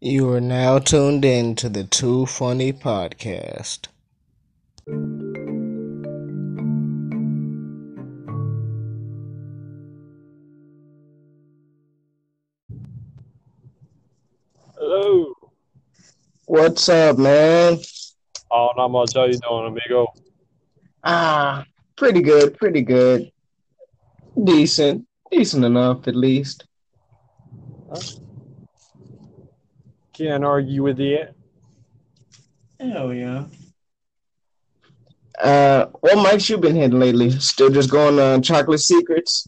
You are now tuned in to the Too Funny Podcast. Hello. What's up, man? Oh, not much. How you doing, amigo? Ah, pretty good, pretty good. Decent, decent enough at least. Can't argue with you. Hell yeah. Uh, what mics you been hitting lately? Still just going on Chocolate Secrets?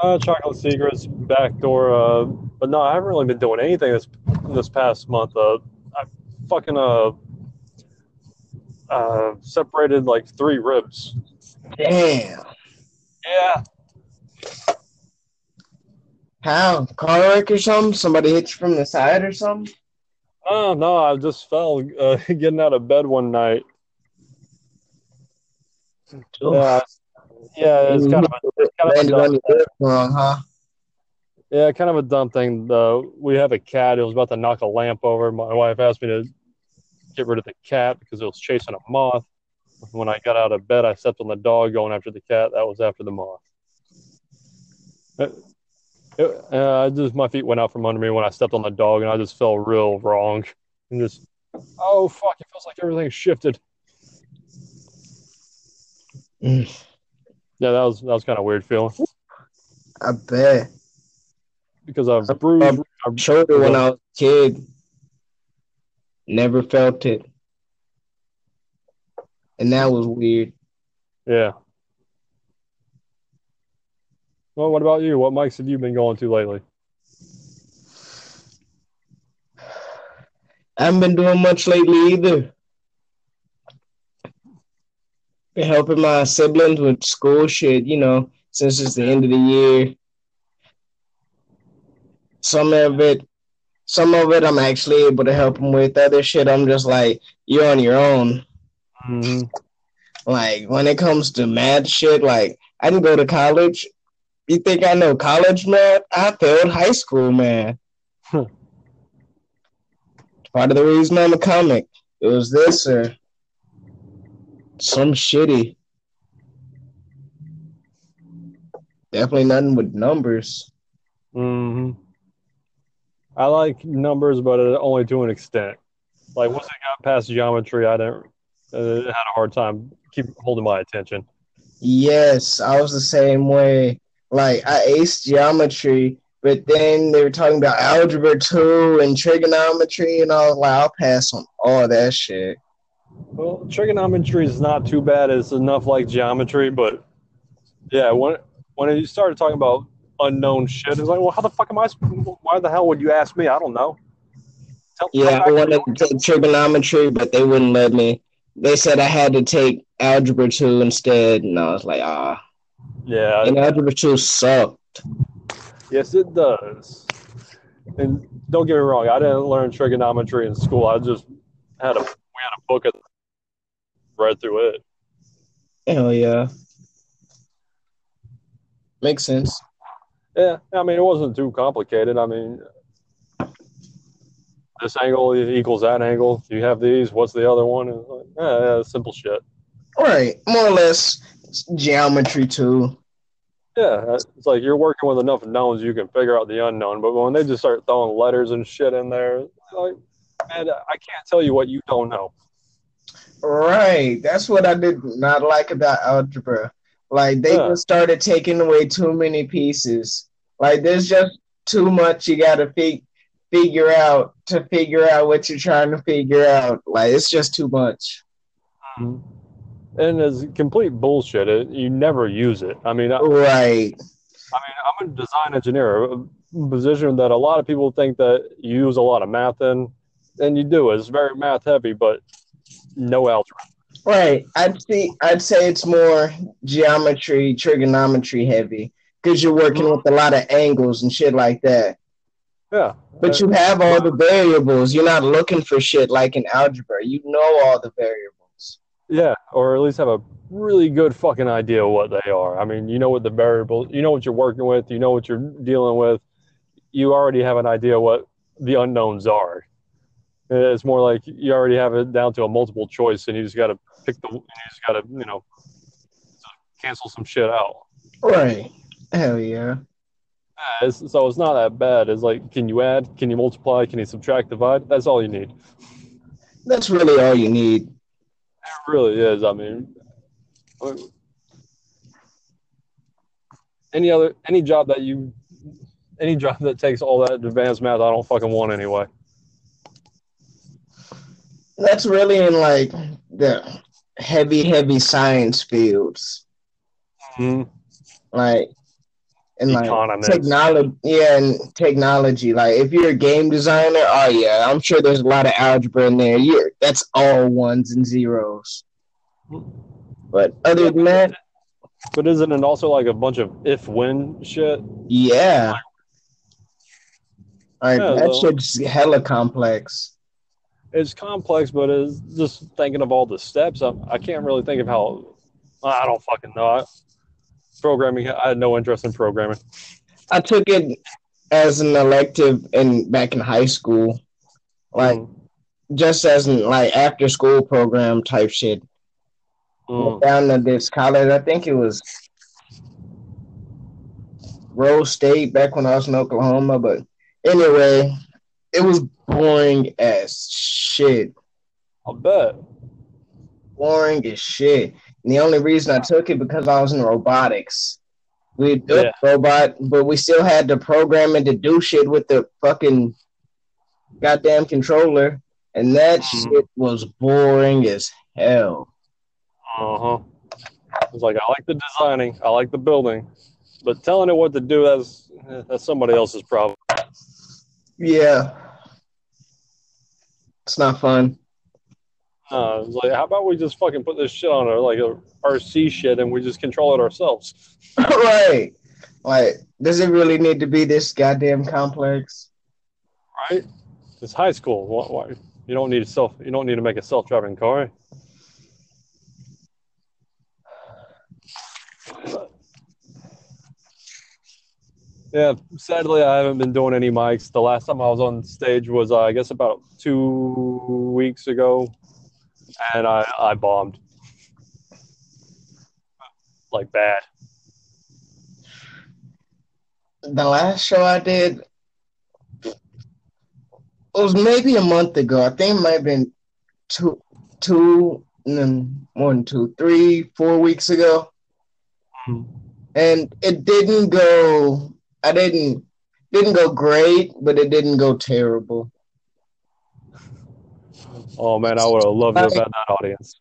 Uh, Chocolate Secrets, Backdoor. Uh, but no, I haven't really been doing anything this this past month. Uh, I fucking uh, uh separated like three ribs. Damn. Yeah. How? Car wreck or something? Somebody hit you from the side or something? Oh no, I just fell uh, getting out of bed one night. Yeah, yeah, it's kind of a, it's kind of a dumb thing. lip wrong, huh? Yeah, kind of a dumb thing. Uh, we have a cat. It was about to knock a lamp over. My wife asked me to get rid of the cat because it was chasing a moth. When I got out of bed, I stepped on the dog going after the cat. That was after the moth. It, uh, I just my feet went out from under me when I stepped on the dog, and I just felt real wrong. And just, oh fuck! It feels like everything shifted. Mm, Yeah, that was that was kind of weird feeling I bet. because I've bruised. I, Shoulder when I was a kid. Never felt it. And that was weird. yeah. Well, what about you? What mics have you been going to lately? I haven't been doing much lately either. Been helping my siblings with school shit, you know, since it's the end of the year. Some of it, some of it I'm actually able to help them with. Other shit, I'm just like, you're on your own. Mm-hmm. Like when it comes to math shit, like I didn't go to college. You think I know college math? I failed high school math. Hmm. Part of the reason I'm a comic. It was this or some shitty. Definitely nothing with numbers. hmm I like numbers, but only to an extent. Like once I got past geometry, I didn't uh, had a hard time keep holding my attention. Yes, I was the same way. Like I aced geometry, but then they were talking about algebra two and trigonometry, and I was like, I'll pass on all that shit. Well, trigonometry is not too bad. It's enough like geometry, but yeah, when when you started talking about unknown shit, it's like, well, how the fuck am I? Why the hell would you ask me? I don't know. Tell, Yeah, I wanted to take trigonometry, but they wouldn't let me. They said I had to take algebra two instead, and I was like, ah. Yeah, And two sucked. Yes, it does. And don't get me wrong, I didn't learn trigonometry in school. I just had a we had a book and read through it. Hell yeah. Makes sense. Yeah, I mean it wasn't too complicated. I mean this angle equals that angle. You have these. What's the other one? Like, yeah, yeah, simple shit. Right, more or less geometry too. Yeah, it's like you're working with enough knowns you can figure out the unknown. But when they just start throwing letters and shit in there, like, man, I can't tell you what you don't know. Right. That's what I did not like about algebra. Like they Yeah. just started taking away too many pieces. Like there's just too much you gotta fig- figure out to figure out what you're trying to figure out. Like it's just too much. Mm-hmm. And it's complete bullshit. It, you never use it. I mean, I, Right. I mean, I'm a design engineer, a position that a lot of people think that you use a lot of math in, and you do. It's very math heavy, but no algebra. Right. I'd see I'd say it's more geometry, trigonometry heavy. Because you're working with a lot of angles and shit like that. Yeah. But you have all the variables. You're not looking for shit like in algebra. You know all the variables. Yeah, or at least have a really good fucking idea what they are. I mean, you know what the variables, you know what you're working with, you know what you're dealing with. You already have an idea what the unknowns are. It's more like you already have it down to a multiple choice, and you just got to pick the. You just got to you know cancel some shit out. Right. Hell yeah. Yeah, it's, so it's not that bad. It's like, can you add? Can you multiply? Can you subtract? Divide? That's all you need. That's really all you need. It really is. I mean, any other any job that you any job that takes all that advanced math, I don't fucking want anyway. That's really in like the heavy, heavy science fields. Mm-hmm. Like and like Economist. technology yeah and technology like if you're a game designer oh yeah i'm sure there's a lot of algebra in there you're that's all ones and zeros but other than that But isn't it also like a bunch of if when shit? yeah like Yeah, that well- shit's hella complex It's complex, but it's just thinking of all the steps. I, I can't really think of how. I don't fucking know. I, programming, I had no interest in programming. i took it as an elective in back in high school like Mm. just as an like after school program type shit Mm. down to this college. I think it was Rose State back when I was in Oklahoma. But anyway, it was boring as shit. I bet. Boring as shit. And the only reason I took it because I was in robotics. We built Yeah. robot, but we still had to program it to do shit with the fucking goddamn controller. And that Mhm. shit was boring as hell. Uh huh. It's like I like the designing, I like the building, but telling it what to do that's that's somebody else's problem. Yeah. It's not fun. Uh, it's like how about we just fucking put this shit on a like a RC shit and we just control it ourselves. right. Like, does it really need to be this goddamn complex? right? It's high school. Why, why? You don't need self. You don't need to make a self-driving car. Yeah, sadly, I haven't been doing any mics. The last time I was on stage was, uh, I guess, about two weeks ago, and I I bombed like bad. The last show I did was maybe a month ago. I think it might have been two, two, one, two, three, four weeks ago. Mm-hmm. And it didn't go. I didn't didn't go great, but it didn't go terrible. Oh man, I would have loved to have had that audience.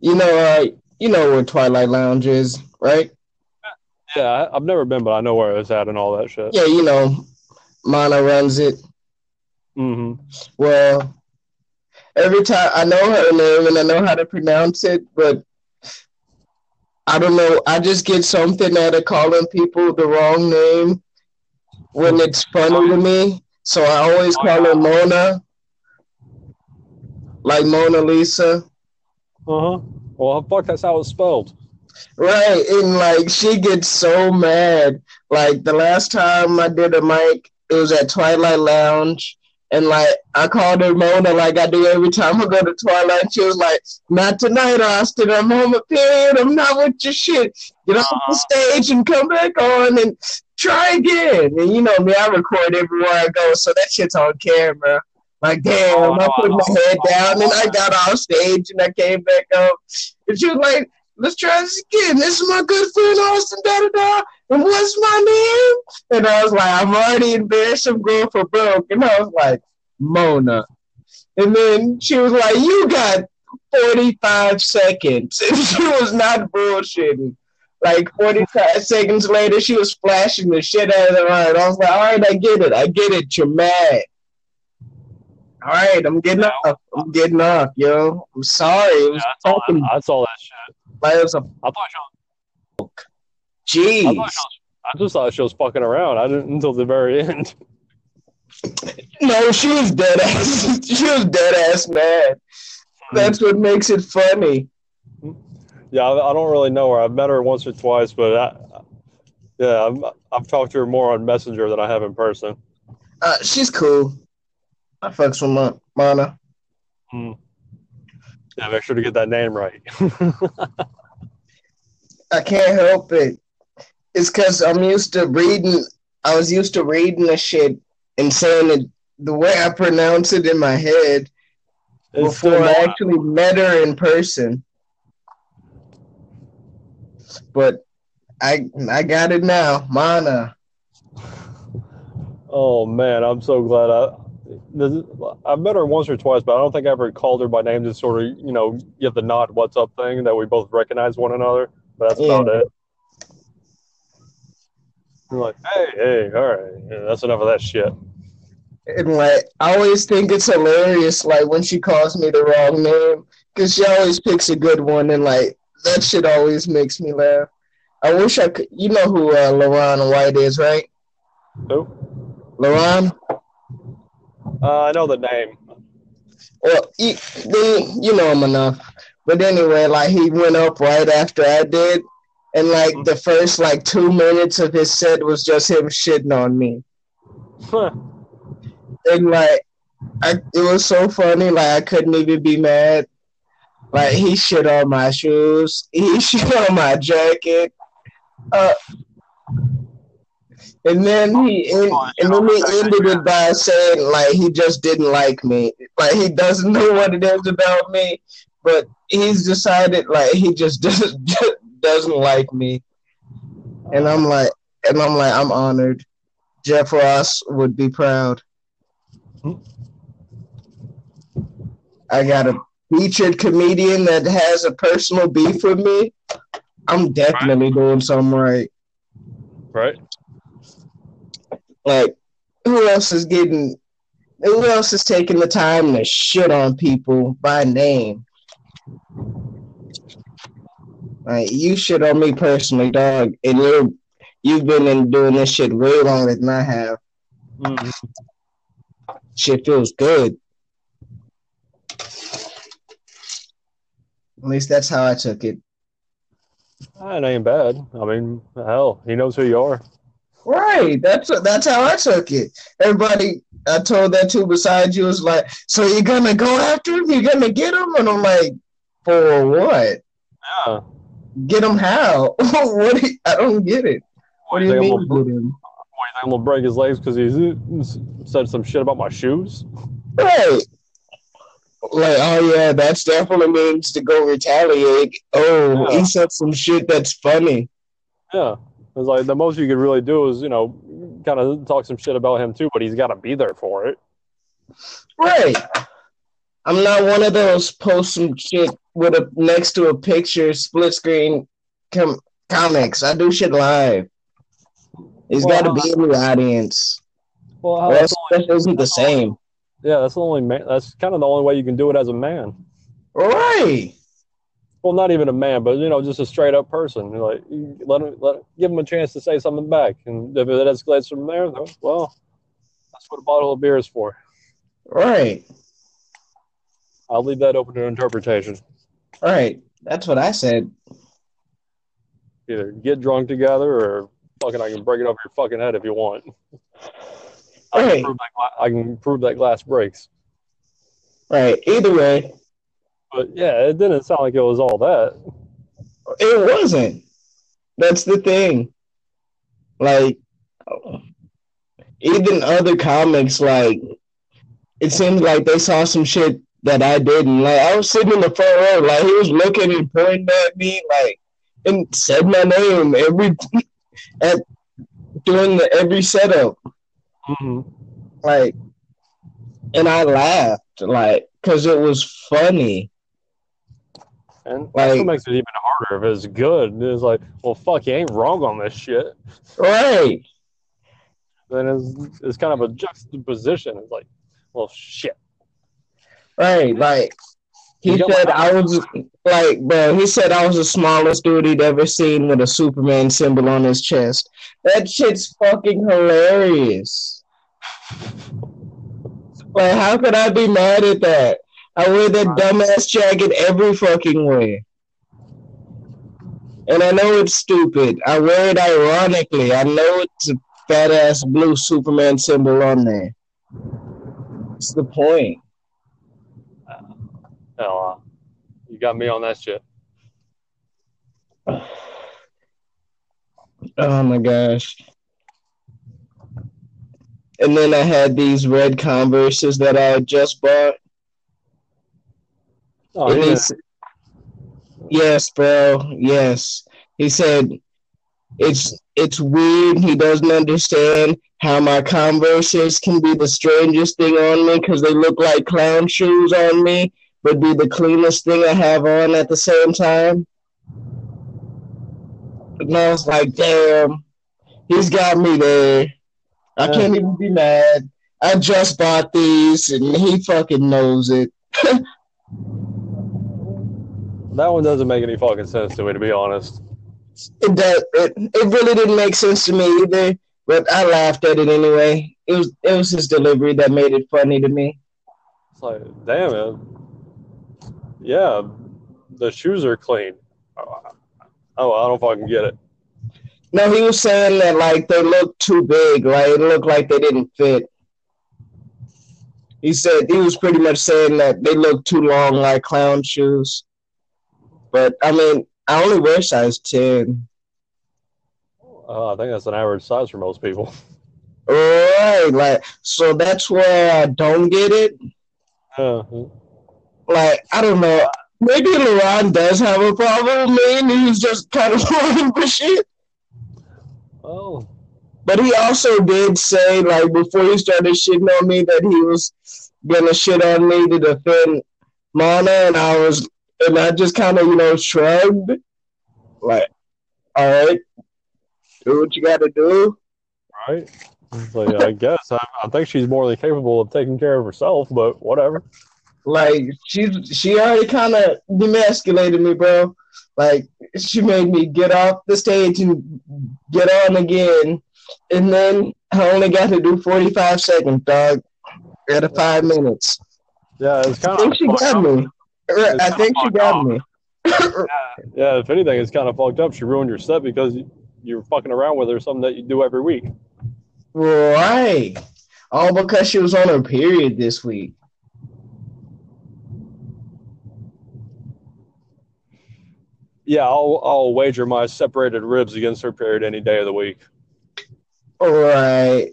You know, uh, you know where Twilight Lounge is, right? Yeah, I've never been, but I know where it's at and all that shit. Yeah, you know, Mana runs it. hmm Well, every time I know her name and I know how to pronounce it, but I don't know. I just get something out of calling people the wrong name when it's funny to me. So I always call her Mona, like Mona Lisa. Uh huh. Well, fuck, that's how it's spelled. Right, and like she gets so mad. Like the last time I did a mic, it was at Twilight Lounge, and like I called her Mona, like I do every time I go to Twilight. She was like, "Not tonight, Austin. I'm home a period. I'm not with your shit. Get off the stage and come back on and try again." And you know me, I record everywhere I go, so that shit's on camera. Like, damn, I oh, put my head down and I got off stage and I came back up. And she was like, let's try this again. This is my good friend Austin, da da da. And what's my name? And I was like, I'm already embarrassed. I'm going for broke. And I was like, Mona. And then she was like, you got 45 seconds. And she was not bullshitting. Like 45 seconds later, she was flashing the shit out of her heart. I was like, all right, I get it. I get it. You're mad. All right, I'm getting off. I'm getting off, yo. I'm sorry. It was Yeah, I saw, that, I saw that shit. like it was a I thought was, Jeez. I, I just thought she was fucking around. I didn't until the very end. No, she was dead ass. she was dead ass mad. That's what makes it funny. Yeah, I, I don't really know her. I've met her once or twice, but I, yeah, I've, I've talked to her more on Messenger than I have in person. Uh, she's cool. I fucks with Ma- Mana. Mm. Yeah, make sure to get that name right. I can't help it. It's because I'm used to reading. I was used to reading the shit and saying it the way I pronounce it in my head It's before I actually met her in person. But I I got it now, Mana. oh man, I'm so glad I. This, I've met her once or twice, but I don't think I ever called her by name. Just sort of, you know, give the nod, "What's up?" thing that we both recognize one another. But that's about Yeah. it. I'm like, hey, hey, all right, yeah, that's enough of that shit. And like I always think it's hilarious, like when she calls me the wrong name, because she always picks a good one, and like that shit always makes me laugh. I wish I could. You know who uh, Lauren White is, right? Who? Lauren. Uh, I know the name. Well, he, they, you know him enough. But anyway, like he went up right after I did, and like the first like two minutes of his set was just him shitting on me, Huh. and like I, it was so funny. Like I couldn't even be mad. Like he shit on my shoes, he shit on my jacket, uh, and then he and, and then he ended it by saying like he just didn't like me, like he doesn't know what it is about me, but he's decided like he just doesn't doesn't like me, and I'm like, and I'm like, I'm honored. Jeff Ross would be proud. I got a featured comedian that has a personal beef with me. I'm definitely doing something right. right? Like, who else is getting? Who else is taking the time to shit on people by name? Like, you shit on me personally, dog, and you're you've been in doing this shit way longer than I have. Mhm. Shit feels good. At least that's how I took it. That ain't bad. I mean, hell, he knows who you are. Right. That's that's how I took it. Everybody I told that to beside you was like, so you're gonna go after him? You're gonna get him? And I'm like, for what? Yeah. Get him how? what? do you- I don't get it. What do you mean gonna- get him? What, you think I'm gonna break his legs because he said some shit about my shoes? Right. Like, oh yeah, that's definitely means to go retaliate. Oh, Yeah. he said some shit that's funny. Yeah. It's like the most you could really do is, you know, kind of talk some shit about him too, but he's got to be there for it. Right. I'm not one of those post some shit with a next to a picture split screen com- comics. I do shit live. He's Well, got to be in the audience. Well, that isn't the same. yeah, that's the only man. That's kind of the only way you can do it as a man. Right. Well, not even a man, but you know, just a straight up person. You're Like, let him, let give him a chance to say something back, and if it escalates from there, then, well, that's what a bottle of beer is for. Right. I'll leave that open to interpretation. Right. That's what I said. Either get drunk together, or fucking, I can break it over your fucking head if you want. I can, Right. prove that, gla- I can prove that glass breaks. Right. Either way, But yeah, it didn't sound like it was all that. it wasn't. That's the thing. Like, even other comics, like, it seems like they saw some shit that I didn't. Like, I was sitting in the front row, like, he was looking and pointing at me, like, and said my name every at during the every setup, Mm-hmm. like, and I laughed, like, because it was funny. And that's what makes it even harder if it's good. It's like, well, fuck, you ain't wrong on this shit. Right. Then it's, it's kind of a juxtaposition. It's like, well, shit. Right, like he said I was like, bro. He said I was the smallest dude he'd ever seen with a Superman symbol on his chest. That shit's fucking hilarious. Like, how could I be mad at that? I wear that dumbass jacket every fucking way, and I know it's stupid. I wear it ironically. I know it's a fat ass blue Superman symbol on there. What's the point? Hell, uh, you got me on that shit. Oh my gosh. And then I had these red Converses that I had just bought. Oh, yeah. yes, bro. Yes. He said it's it's weird. He doesn't understand how my Converses can be the strangest thing on me because they look like clown shoes on me, but be the cleanest thing I have on at the same time. And I was like, damn, he's got me there. I Yeah. can't even be mad. I just bought these and he fucking knows it. That one doesn't make any fucking sense to me, to be honest. It does. It, it really didn't make sense to me either, but I laughed at it anyway. It was it was his delivery that made it funny to me. It's like, damn it. Yeah, the shoes are clean. Oh, I don't fucking get it. No, he was saying that like they looked too big, like it looked like they didn't fit. He said he was pretty much saying that they looked too long, like clown shoes. But I mean, I only wear size ten. Uh, I think that's an average size for most people. Right, like so that's where I don't get it. Yeah. like I don't know. Maybe LeBron does have a problem and he's just kind of looking for shit. Oh, But he also did say, like before he started shitting on me, that he was gonna shit on me to defend Mana, and I was, and I just kind of, you know, shrugged, like, all right, do what you got to do. right. Like, I guess. I, I think she's more than capable of taking care of herself, but whatever. Like she, she already kind of demasculated me, bro. Like she made me get off the stage and get on again, and then I only got to do forty five seconds, dog. Out of five minutes. Yeah, it's I kind think of. she got me. I think she got me. Yeah, if anything, it's kind of fucked up. She ruined your set because you- you're fucking around with her, something that you do every week. Right. All because she was on her period this week. Yeah, I'll I'll wager my separated ribs against her period any day of the week. Right.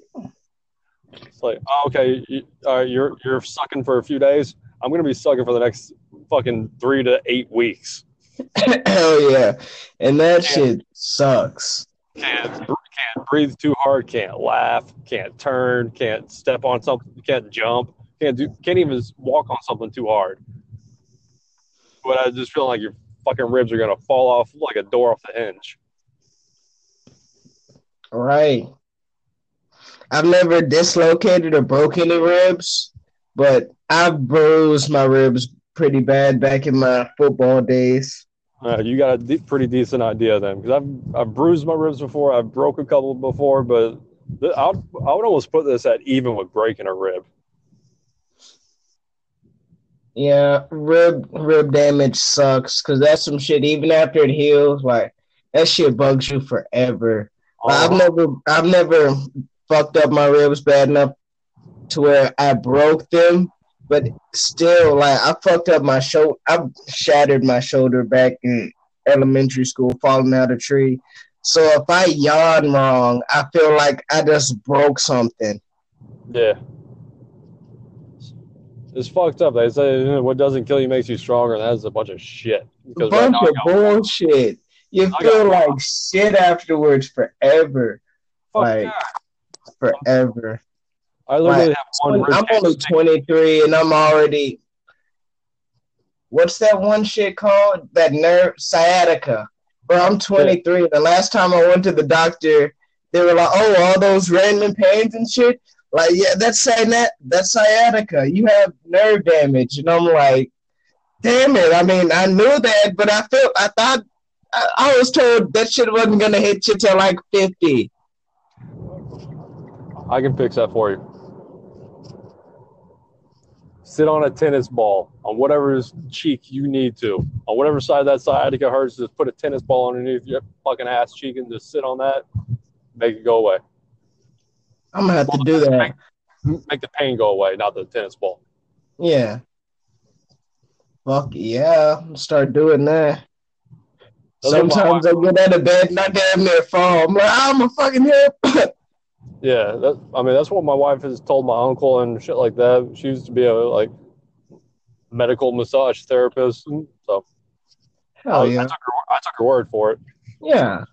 It's like, oh, okay, you, uh, you're you're sucking for a few days. I'm gonna be sucking for the next fucking three to eight weeks. Hell yeah. And that shit sucks. Can't can't breathe too hard. Can't laugh. Can't turn. Can't step on something. Can't jump. Can't do. Can't even walk on something too hard. But I just feel like your fucking ribs are gonna fall off like a door off the hinge. Right. I've never dislocated or broken any ribs, but I've bruised my ribs pretty bad back in my football days. Uh, you got a de- pretty decent idea then, because I've I've bruised my ribs before. I've broke a couple before, but th- I would, I would almost put this at even with breaking a rib. Yeah, rib rib damage sucks because that's some shit. Even after it heals, like that shit bugs you forever. Like, I've Uh, never I've never fucked up my ribs bad enough to where I broke them, but still, like I fucked up my shoulder. I shattered my shoulder back in elementary school, falling out of a tree. So if I yawn wrong, I feel like I just broke something. yeah, it's fucked up. They say what doesn't kill you makes you stronger. That's a bunch of shit. A Because right bunch now, of bullshit. You I feel like shit afterwards forever, fuck like- yeah. forever. I literally like, have one. I'm only 23 and I'm already. What's that one shit called? That nerve sciatica. Bro, I'm 23. The last time I went to the doctor, they were like, "Oh, all those random pains and shit." Like, yeah, that's saying that That's sciatica. You have nerve damage, and I'm like, "Damn it!" I mean, I knew that, but I felt, I thought, I, I was told that shit wasn't gonna hit you till like 50. I can fix that for you. Sit on a tennis ball on whatever cheek you need to. On whatever side of that sciatica hurts, just put a tennis ball underneath your fucking ass cheek and just sit on that. Make it go away. I'm gonna have to do that. make the pain go away, not the tennis ball. Yeah. Fuck yeah. Start doing that. That's what my Sometimes I get out of bed and I damn near fall. I'm like, ah, I'm a fucking hip. Yeah, that, I mean that's what my wife has told my uncle and shit like that. She used to be a like medical massage therapist, and so Hell I yeah. took her, I took her word for it. Yeah.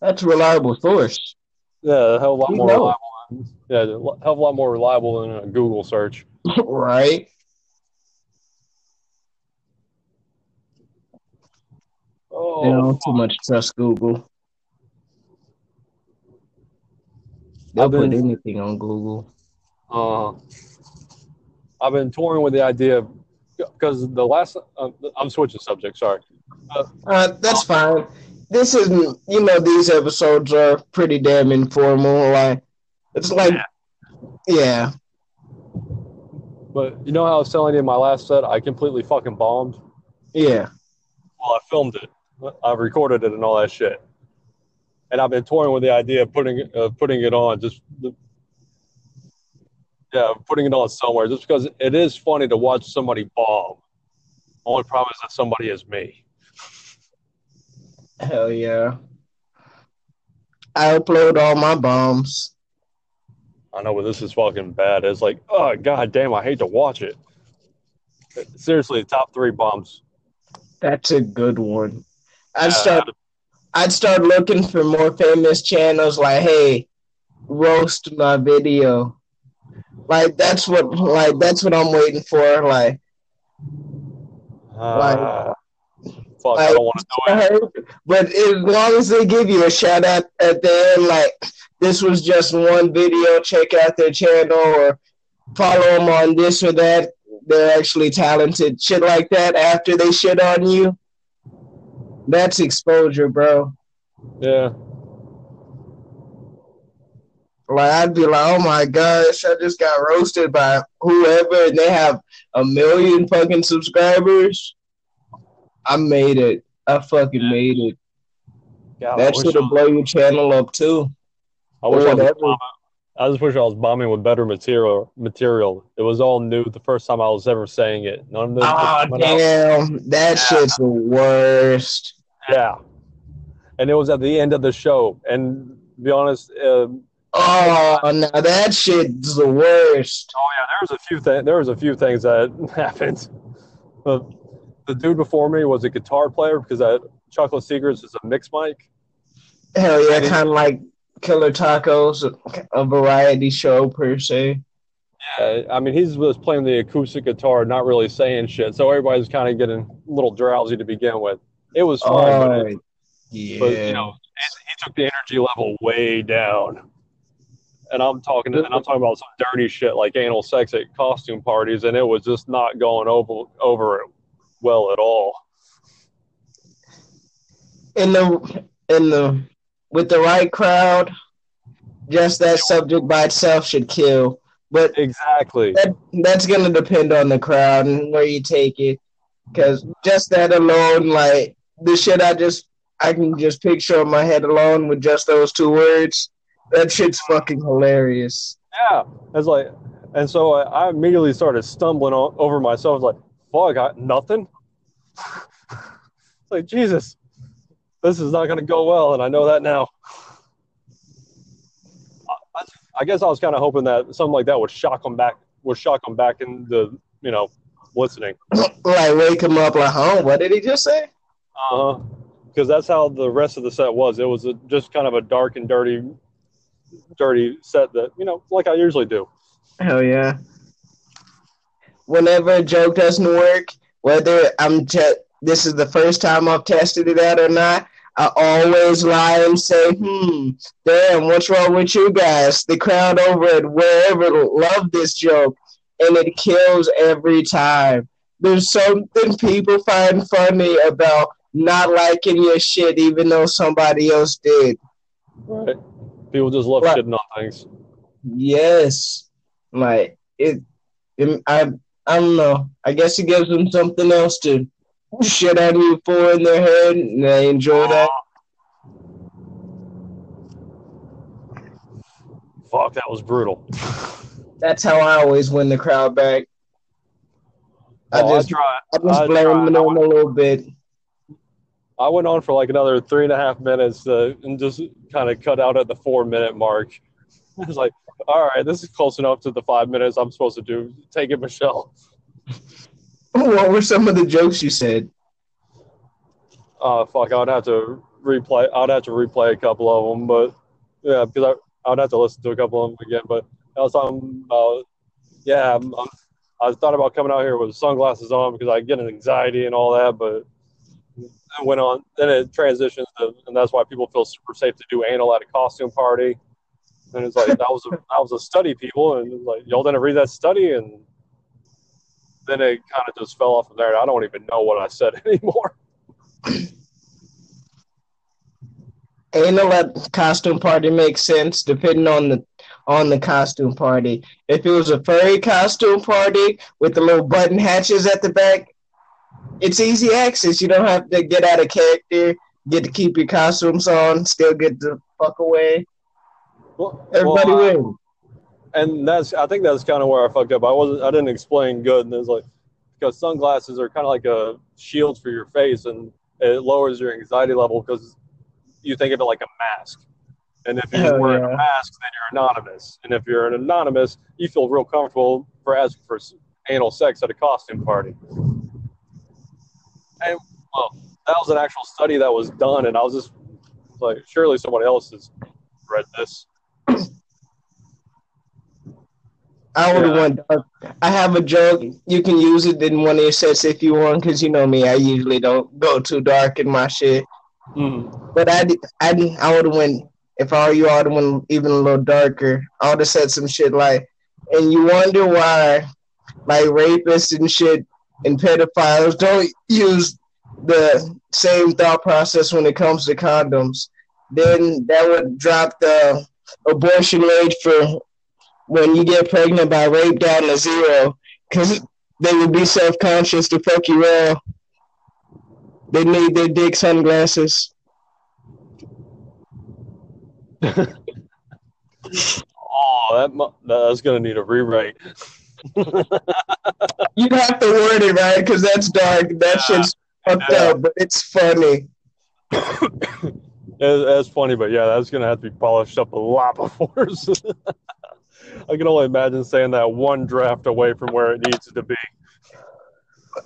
That's a reliable source. Yeah, a hell of a lot You more know. reliable. Than, yeah, a hell of a lot more reliable than a Google search. right? Oh, You know, too much trust Google. They'll I've been- put anything on Google. Uh, I've been touring with the idea of because the last uh, I'm switching subject. Sorry. Uh, that's fine. This isn't, you know, these episodes are pretty damn informal. Like, it's like, yeah, But you know how I was telling you in my last set, I completely fucking bombed. yeah. Well, I filmed it, I've recorded it, and all that shit. And I've been toying with the idea of putting it- uh, putting it on just, yeah, putting it on somewhere, just because it is funny to watch somebody bomb. Only problem is that somebody is me. Hell yeah. I upload all my bombs. I know, but this is fucking bad. It's like, oh god damn, I hate to watch it. Seriously, top three bombs. That's a good one. I'd Yeah. I'd start looking for more famous channels. Like, hey, roast my video. Like that's what. Like that's what I'm waiting for. Like, Uh, fuck, I don't want to do it. but as long as they give you a shout out at the end, like this was just one video. Check out their channel or follow them on this or that. They're actually talented. Shit like that. After they shit on you, that's exposure, bro. Yeah, Like I'd be like, oh my gosh, I just got roasted by whoever, and they have a million fucking subscribers. I made it. I fucking made it. God, That should have blow your channel up too. I wish I was bombing. I just wish I was bombing with better material. Material. It was all new the first time I was ever saying it. None of this. Ah, oh went out. damn, that Yeah. shit's the worst. Yeah, and it was at the end of the show. And to be honest, uh, Oh, now that shit's the worst. Oh yeah, there was a few things. There was a few things that happened. But the dude before me was a guitar player because that Chocolate Secrets is a mix mic. Hell yeah, kind of like Killer Tacos, a variety show per se. Uh, I mean, he was playing the acoustic guitar, not really saying shit. So everybody's kind of getting a little drowsy to begin with. It was fine, oh, but, Oh, it, yeah. but you know, it, he took the energy level way down. And I'm talking, and I'm talking about some dirty shit like anal sex at costume parties, and it was just not going over over it well at all. in the in the with the right crowd, just that subject by itself should kill. But Exactly. that that's gonna depend on the crowd and where you take it. Cause just that alone, like the shit I just I can just picture in my head alone with just those two words. That shit's fucking hilarious. Yeah, it's like, and so I, I immediately started stumbling on, over myself. I was like, "Fuck, I, got nothing." it's like Jesus, this is not going to go well, and I know that now. I, I, I guess I was kind of hoping that something like that would shock them back, would shock them back into you know listening. like wake him up like, huh? What did he just say? Uh huh. Because that's how the rest of the set was. It was a, just kind of a dark and dirty, dirty set that you know, like I usually do. Hell yeah. Whenever a joke doesn't work, whether I'm te- this is the first time I've tested it out or not, I always lie and say, hmm, damn, what's wrong with you guys? The crowd over at wherever love this joke, and it kills every time. There's something people find funny about not liking your shit, even though somebody else did. Right. People just love Right. shitting on things. Yes, like it, it. I I don't know. I guess it gives them something else to shit on you for in their head, and they enjoy that. Fuck, that was brutal. That's how I always win the crowd back. I Oh, just, try. I just I blame them I a little bit. I went on for like another three and a half minutes uh, and just kind of cut out at the four minute mark. I was like, all right, this is close enough to the five minutes I'm supposed to do. Take it, Michelle. What were some of the jokes you said? Uh, fuck, I would have to replay. I'd have to replay a couple of them, but yeah, because I, I would have to listen to a couple of them again. But I was talking about, yeah, I'm, I'm, I thought about coming out here with sunglasses on because I get an anxiety and all that, but Went on. Then it transitions, to, and that's why people feel super safe to do anal at a costume party. And it's like that was a that was a study, people, and like y'all didn't read that study, and then it kind of just fell off from there. I don't even know what I said anymore. Anal at costume party makes sense depending on the on the costume party. If it was a furry costume party with the little button hatches at the back, it's easy access. You don't have to get out of character, get to keep your costumes on, still get the fuck away. Well, Everybody well, wins. and that's I think that's kind of where I fucked up. I wasn't I didn't explain good, and it's like because sunglasses are kind of like a shield for your face, and it lowers your anxiety level because you think of it like a mask. And if you're Hell wearing yeah. a mask, then you're anonymous. And if you're an anonymous, you feel real comfortable for asking for anal sex at a costume party. And well, that was an actual study that was done, and I was just like, surely somebody else has read this. I would have Yeah. went dark. I have a joke. You can use it in one of your sets if you want, because you know me. I usually don't go too dark in my shit. Mm. But I, I, I would have went if I were you. I would have went even a little darker. I would have said some shit like, and you wonder why, like rapists and shit and pedophiles don't use the same thought process when it comes to condoms. Then that would drop the abortion rate for when you get pregnant by rape down to zero, because they would be self conscious to fuck you well. They need their dick sunglasses. Oh, that that's gonna need a rewrite. You'd have to word it right because that's dark. That shit's fucked Yeah. up, but it's funny. That's funny, but yeah, that's gonna have to be polished up a lot before. I can only imagine saying that one draft away from where it needs to be.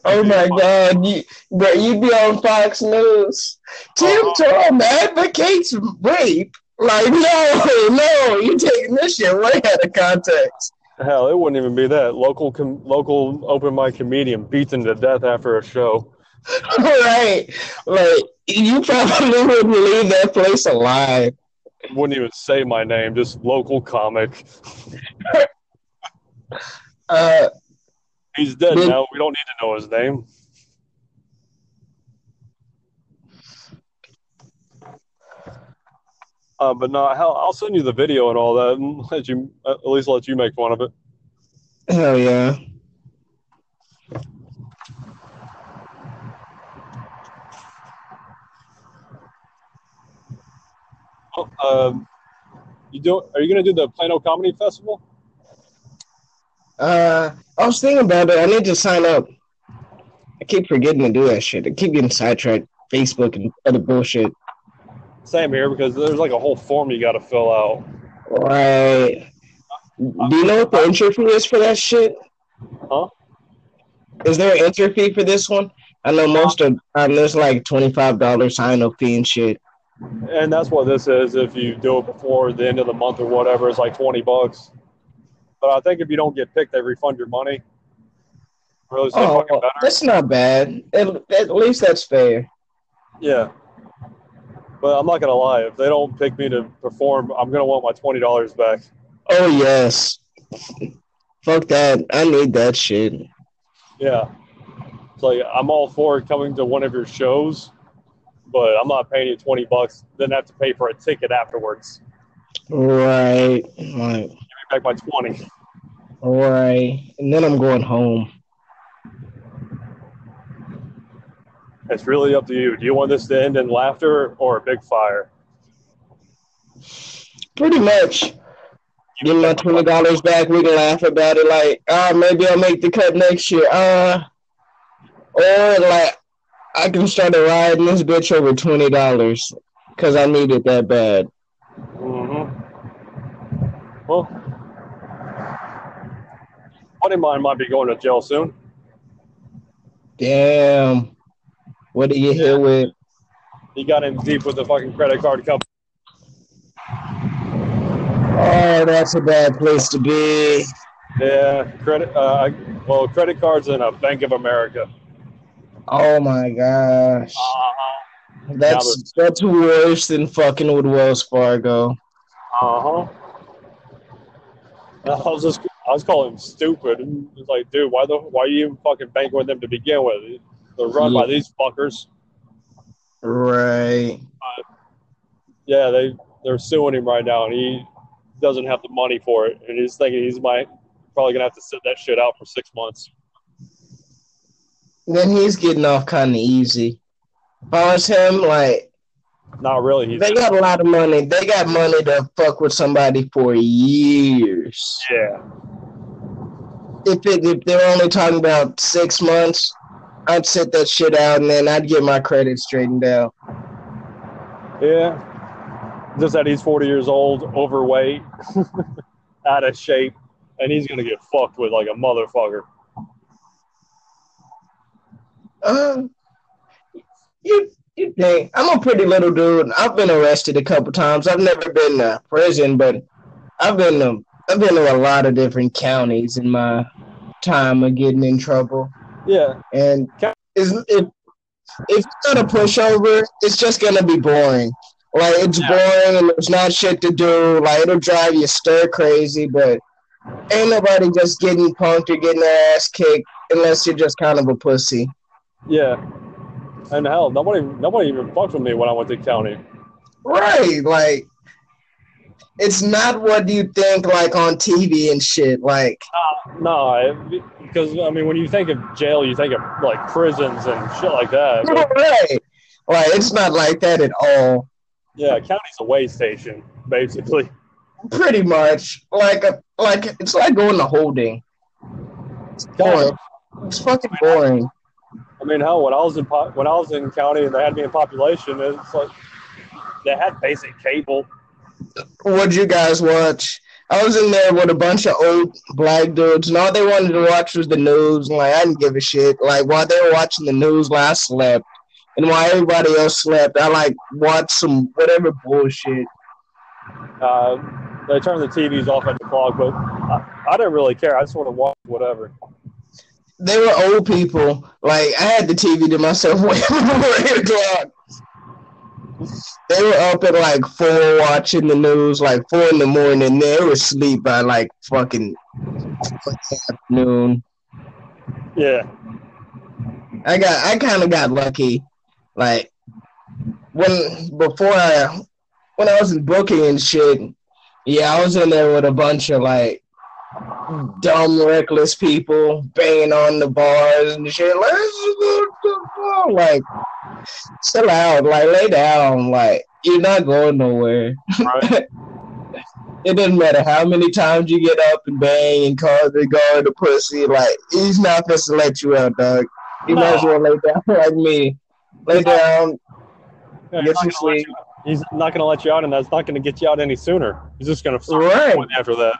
Oh my god, you, bro, you'd be on Fox News. Tim Uh-huh. Tom advocates rape. Like, no, no, you're taking this shit way out of context. Hell, it wouldn't even be that local com- local open mic comedian beats him to death after a show. right. Like, you probably wouldn't leave that place alive. Wouldn't even say my name, just local comic. Uh, He's dead now. We don't need to know his name. Uh, but no, hell, I'll send you the video and all that, and let you at least let you make fun of it. hell yeah. Oh, Um, you do? Are you gonna do the Plano Comedy Festival? Uh, I was thinking about it. I need to sign up. I keep forgetting to do that shit. I keep getting sidetracked. Facebook and other bullshit. Same here because there's like a whole form you got to fill out. Right. Do you know what the entry fee is for that shit? Huh? Is there an entry fee for this one? I know most of um, there's like twenty five dollars sign up fee and shit. And that's what this is. If you do it before the end of the month or whatever, it's like twenty bucks. But I think if you don't get picked, they refund your money. Really, Oh, that's not bad. At, at least that's fair. Yeah. But I'm not gonna lie. If they don't pick me to perform, I'm gonna want my twenty dollars back. Oh yes. Fuck that. I need that shit. Yeah. It's like I'm all for coming to one of your shows, but I'm not paying you twenty bucks. Then have to pay for a ticket afterwards. Right. Right. Give me back my twenty. Right. And then I'm going home. It's really up to you. Do you want this to end in laughter or a big fire? Pretty much. give my twenty dollars back. We can laugh about it. Like, ah, maybe I'll make the cut next year. Uh, or like, I can start a ride in this bitch over twenty dollars because I need it that bad. Mm-hmm. Well, of mine might be going to jail soon. Damn. What did you hit with? He got in deep with the fucking credit card company. Oh, that's a bad place to be. Yeah, credit. Uh, well, credit cards in a Bank of America. Oh my gosh. Uh-huh. That's that's worse than fucking with Wells Fargo. Uh huh. I was just I was calling him stupid. It's like, dude, why the why are you even fucking banking with them to begin with? They're run Yeah. by these fuckers. Right. Uh, yeah, they they're suing him right now, and he doesn't have the money for it, and he's thinking he's might probably gonna have to sit that shit out for six months. Then he's getting off kind of easy. If I was him, like Not really. He's they got a lot of money. They got money to fuck with somebody for years. yeah, If it, if they're only talking about six months, I'd sit that shit out and then I'd get my credit straightened out. yeah. Just that he's forty years old, overweight, out of shape, and he's gonna get fucked with like a motherfucker. Uh, you you think I'm a pretty little dude. I've been arrested a couple times. I've never been to prison, but I've been to I've been to a lot of different counties in my time of getting in trouble. Yeah, And is if if you got a pushover, it's just gonna be boring. Like it's Yeah. boring and there's not shit to do. Like it'll drive you stir crazy, but ain't nobody just getting punked or getting their ass kicked unless you're just kind of a pussy. yeah. And hell, nobody nobody even fucked with me when I went to county. Right, like it's not what you think like on TV and shit. Like uh, No, it- because I mean, when you think of jail, you think of like prisons and shit like that. But, right. Like it's not like that at all. yeah, county's a way station, basically. Pretty much. Like a like it's like going to holding. It's boring. It's fucking boring. I mean, hell, when I was in po- when I was in county and they had me in population, it's like they had basic cable. What'd you guys watch? I was in there with a bunch of old black dudes, and all they wanted to watch was the news. And like, I didn't give a shit. Like, while they were watching the news, like, I slept. And while everybody else slept, I like watched some whatever bullshit. Uh, they turned the TVs off at the clock, but I, I didn't really care. I sort to watch whatever. They were old people. Like, I had the TV to myself way before 8 o'clock. They were up at like 4 watching the news, like 4 in the morning. They were asleep by like fucking afternoon. Yeah, I got I kind of got lucky. Like when before I when I was in booking and shit, yeah, I was in there with a bunch of like dumb, reckless people banging on the bars and shit. Like, like chill out, like lay down, like you're not going nowhere. right. It doesn't matter how many times you get up and bang and call the guard a pussy. Like he's not supposed to let you out, dog. You might as well lay down like me. Lay down. Get he's, some not gonna let sleep. you, he's not going to let you out, and that's not going to get you out any sooner. He's just going to Right. after that.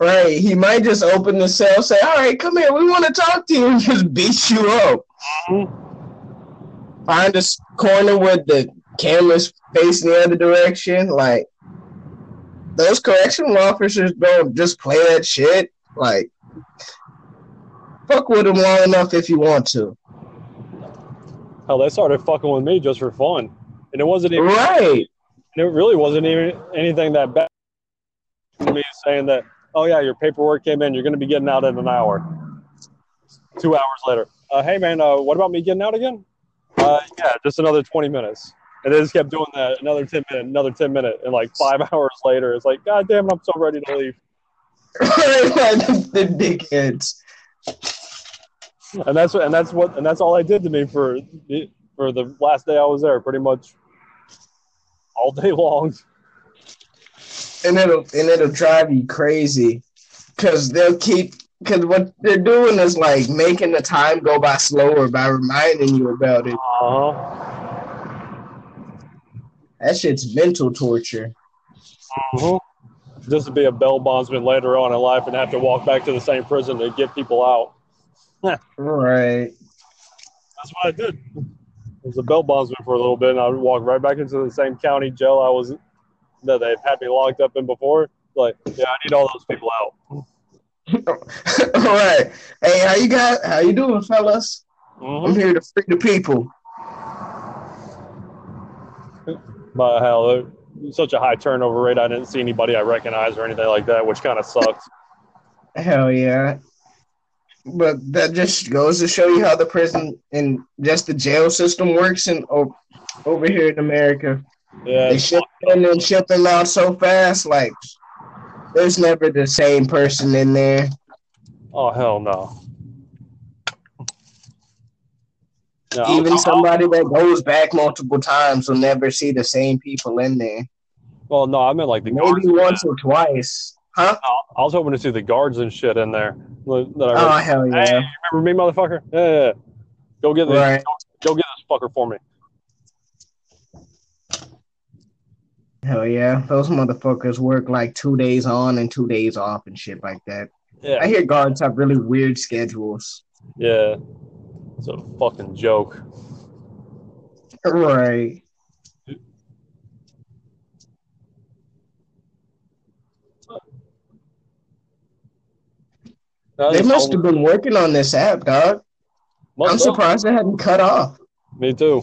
Right. He might just open the cell, say, "All right, come here. We want to talk to you," and just beat you up. Mm-hmm. Find a corner with the cameras facing the other direction. Like those correctional officers don't just play that shit. Like fuck with them long enough if you want to. Hell, they started fucking with me just for fun, and it wasn't even. Right. And it really wasn't even anything that bad. Me saying that, oh yeah, your paperwork came in, you're going to be getting out in an hour. Two hours later, uh, hey man, uh, what about me getting out again? Uh, yeah, just another 20 minutes. And they just kept doing that, another 10 minute, another 10 minute, and like five hours later, it's like, god damn it, I'm so ready to leave. the dickheads. And that's what, and that's what and that's all I did to me for the for the last day I was there, pretty much all day long. and it'll and it'll drive you crazy because they'll keep because what they're doing is like making the time go by slower by reminding you about it. Uh-huh. That shit's mental torture. Uh-huh. Just to be a bail bondsman later on in life and have to walk back to the same prison to get people out. Right. That's what I did. I was a bail bondsman for a little bit, and I would walk right back into the same county jail I was that they've had me locked up in before. Like, yeah, I need all those people out. All right. Hey, how you got? How you doing, fellas? I'm Mm-hmm. here to free the people. But hell, such a high turnover rate. I didn't see anybody I recognize or anything like that, which kind of sucks. Hell yeah. But that just goes to show you how the prison and just the jail system works in over here in America. Yeah, They ship in and ship them out so fast. Like, there's never the same person in there. Oh hell no. No, Even I'll- somebody that goes back multiple times will never see the same people in there. well, no, I meant like the guards. Maybe once or twice. Huh? I was hoping to see the guards and shit in there. That I Oh, hell yeah. you remember me, motherfucker? Yeah, yeah, yeah. Go get this. Right. Go get this fucker for me. Hell yeah. Those motherfuckers work like two days on and two days off and shit like that. I hear guards have really weird schedules. yeah. It's a fucking joke. Right. They must have been working on this app, dog. must I'm surprised they hadn't cut off. Me too.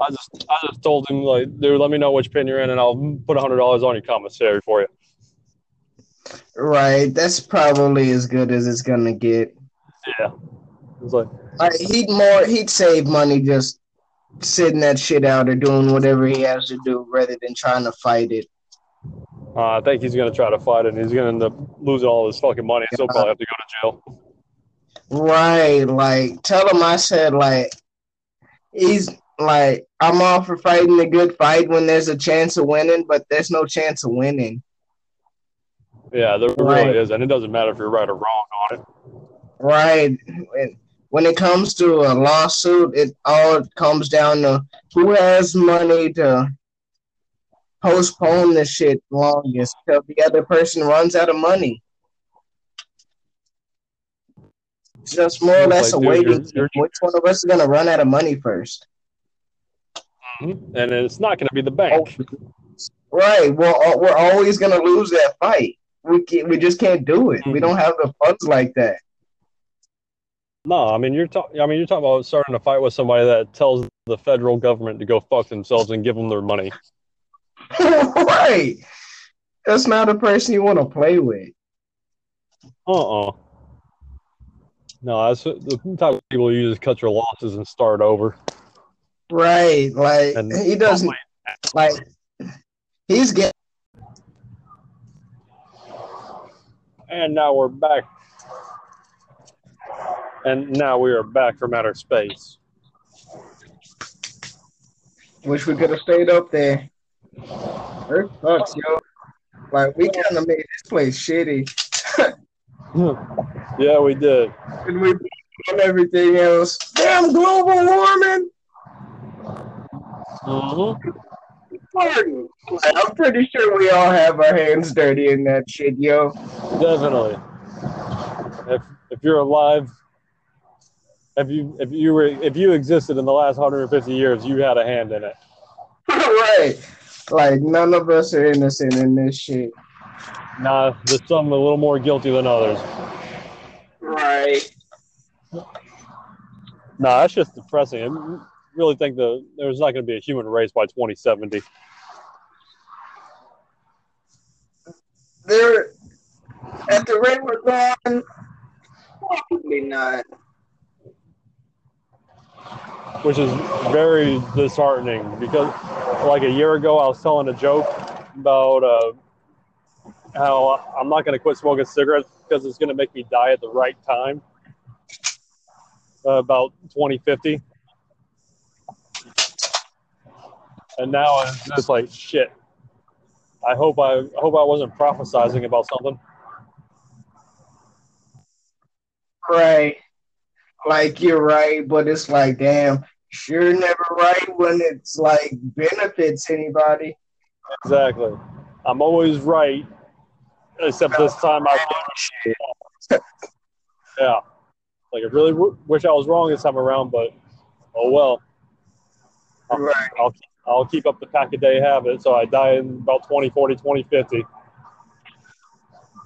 I just I just told him like, dude, let me know which pin you're in, and I'll put a hundred dollars on your commissary for you. Right. That's probably as good as it's gonna get. Yeah. It's like, Like he'd more he'd save money just sitting that shit out or doing whatever he has to do rather than trying to fight it. uh, I think he's gonna try to fight it, and he's gonna end up losing all his fucking money. So he'll probably have to go to jail. Right. Like tell him I said like he's like I'm all for fighting a good fight when there's a chance of winning, but there's no chance of winning. Yeah, there Right. really is, and it doesn't matter if you're right or wrong on it. Right. When, it comes to a lawsuit, it all comes down to who has money to postpone the shit longest till the other person runs out of money. It's just more or less a dude, waiting you're- you're- Which one of us is gonna run out of money first? And it's not gonna be the bank. Right. Well, we're always gonna lose that fight. We can, we just can't do it. We Mhm. don't have the funds like that. No, I mean you're talking. I mean you're talking about starting a fight with somebody that tells the federal government to go fuck themselves and give them their money. right. That's not a person you want to play with. Uh uh No, that's the type of people you just cut your losses and start over. Right. Like And he doesn't like he's getting And now we're back. And now we are back from outer space. wish we could have stayed up there. Earth sucks, yo. Like we kind of made this place shitty, yeah, we did. and we on everything else. Damn global warming. Mm-hmm. Pardon. I'm pretty sure we all have our hands dirty in that shit, yo. Definitely. If if you're alive, if you if you were if you existed in the last 150 years, you had a hand in it. right. Like none of us are innocent in this shit. Nah, there's some a little more guilty than others. Right. Nah, that's just depressing. I really think the there's not going to be a human race by 2070. They're at the rate we're going. Probably not. which is very disheartening because like a year ago i was telling a joke about uh, how i'm not going to quit smoking cigarettes because it's going to make me die at the right time uh, about 2050 and now I'm just like shit I hope I, I hope I wasn't prophesizing about something. Right. Like you're right, but it's like, damn, you're never right when it's like benefits anybody. Exactly. I'm always right, except this time I. yeah. Like I really w- wish I was wrong this time around, but oh well. I'll, Right. I'll, I'll keep up the pack a day habit, so I die in about 2040, 2050.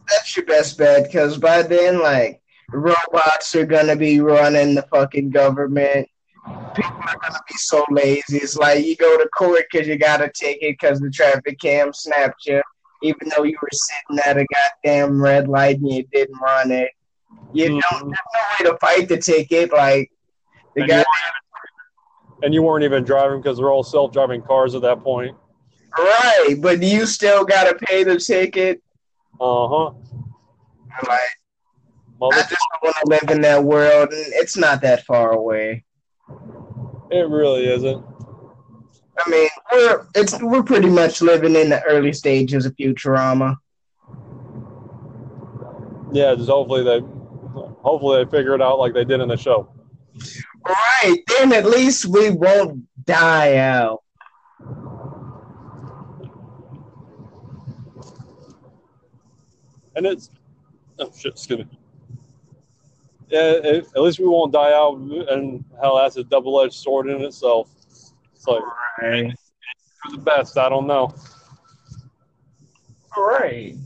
That's your best bet because by then, like, robots are gonna be running the fucking government. People are gonna be so lazy. It's like you go to court because you got a ticket because the traffic cam snapped you, even though you were sitting at a goddamn red light and you didn't run it. You don't. Mhm. There's no way to fight the ticket. Like the And guy, you, and you weren't even driving because they're all self-driving cars at that point. right? But you still gotta pay the ticket. Uh huh. Like I Mother, just don't want to live in that world, and it's not that far away. it really isn't. I mean, we're it's we're pretty much living in the early stages of Futurama. Yeah, just hopefully they, hopefully they figure it out like they did in the show. Right, then at least we won't die out. And it's, oh shit, excuse me. Yeah, at least we won't die out, and hell, that's a double-edged sword in itself. It's like Right. for the best. I don't know. Right.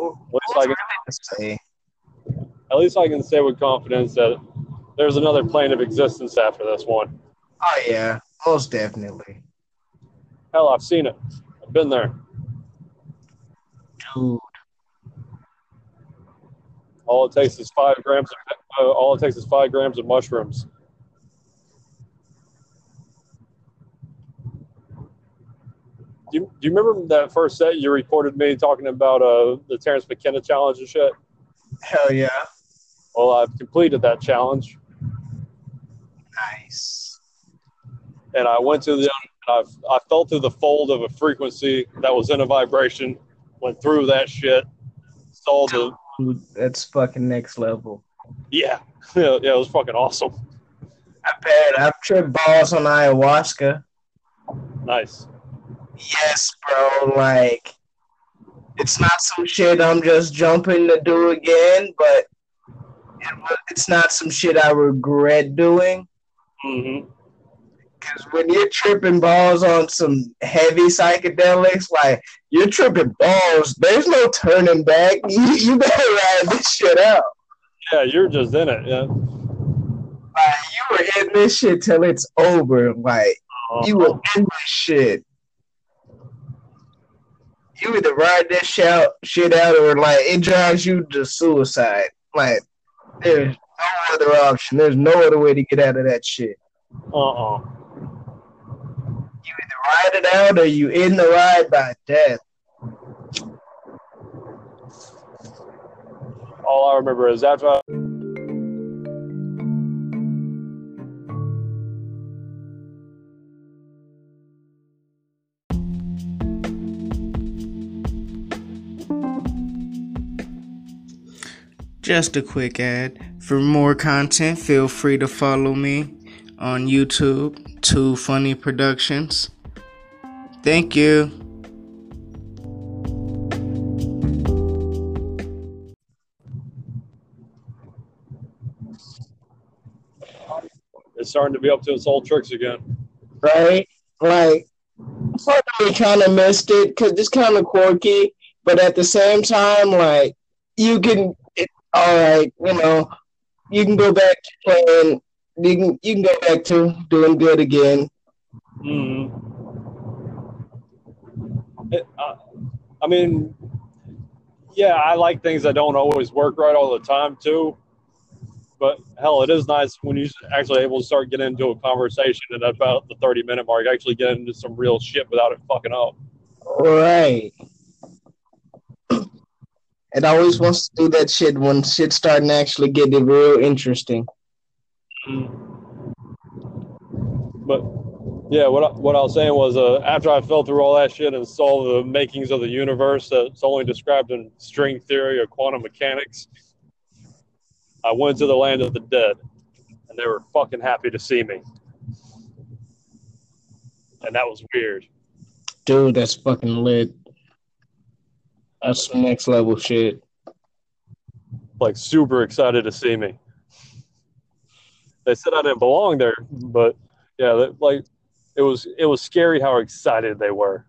At least I can, Say. at least I can say with confidence that there's another plane of existence after this one. Oh yeah, most definitely. Hell, I've seen it. I've been there. Dude. All it takes is five grams. Of, uh, all it takes is five grams of mushrooms. Do you, do you remember that first set you recorded me talking about uh, the Terence McKenna challenge and shit? Hell yeah. Well, I've completed that challenge, Nice. and I went to the. I I fell through the fold of a frequency that was in a vibration. Went through that shit. Saw the Dude, that's fucking next level. yeah yeah yeah. It was fucking awesome. I bet I've tripped balls on ayahuasca. Nice. Yes, bro. Like, it's not some shit I'm just jumping to do again, but it, it's not some shit I regret doing. Hmm Because when you're tripping balls on some heavy psychedelics, like, you're tripping balls, there's no turning back. You, you better ride this shit out. Yeah, you're just in it. Yeah. Like, you were in this shit till it's over. Like, you were in this shit. You either ride this shout, shit out or like it drives you to suicide. Like there's no other option. There's no other way to get out of that shit. Uh-uh. You either ride it out or you in the ride by death. All I remember is after I, Just a quick ad. For more content, feel free to follow me on YouTube, Two Funny Productions. Thank you. it's starting to be up to its old tricks again. right? Like, part of me kind of missed it because it's kind of quirky, but at the same time, like, you can, it, all right, you know, you can go back to playing, you can, you can go back to doing good again. hmm It, uh, I mean, yeah, I like things that don't always work right all the time too. But hell, it is nice when you're actually able to start getting into a conversation at about the 30 minute mark, actually get into some real shit without it fucking up. Right. It always wants to do that shit when shit's starting to actually getting real interesting. But Yeah, what I, what I was saying was, uh, after I fell through all that shit and saw the makings of the universe that's only described in string theory or quantum mechanics, I went to the land of the dead, and they were fucking happy to see me, and that was weird. Dude, that's fucking lit. That's some next level shit. Like super excited to see me. They said I didn't belong there, but yeah, like it was it was scary how excited they were.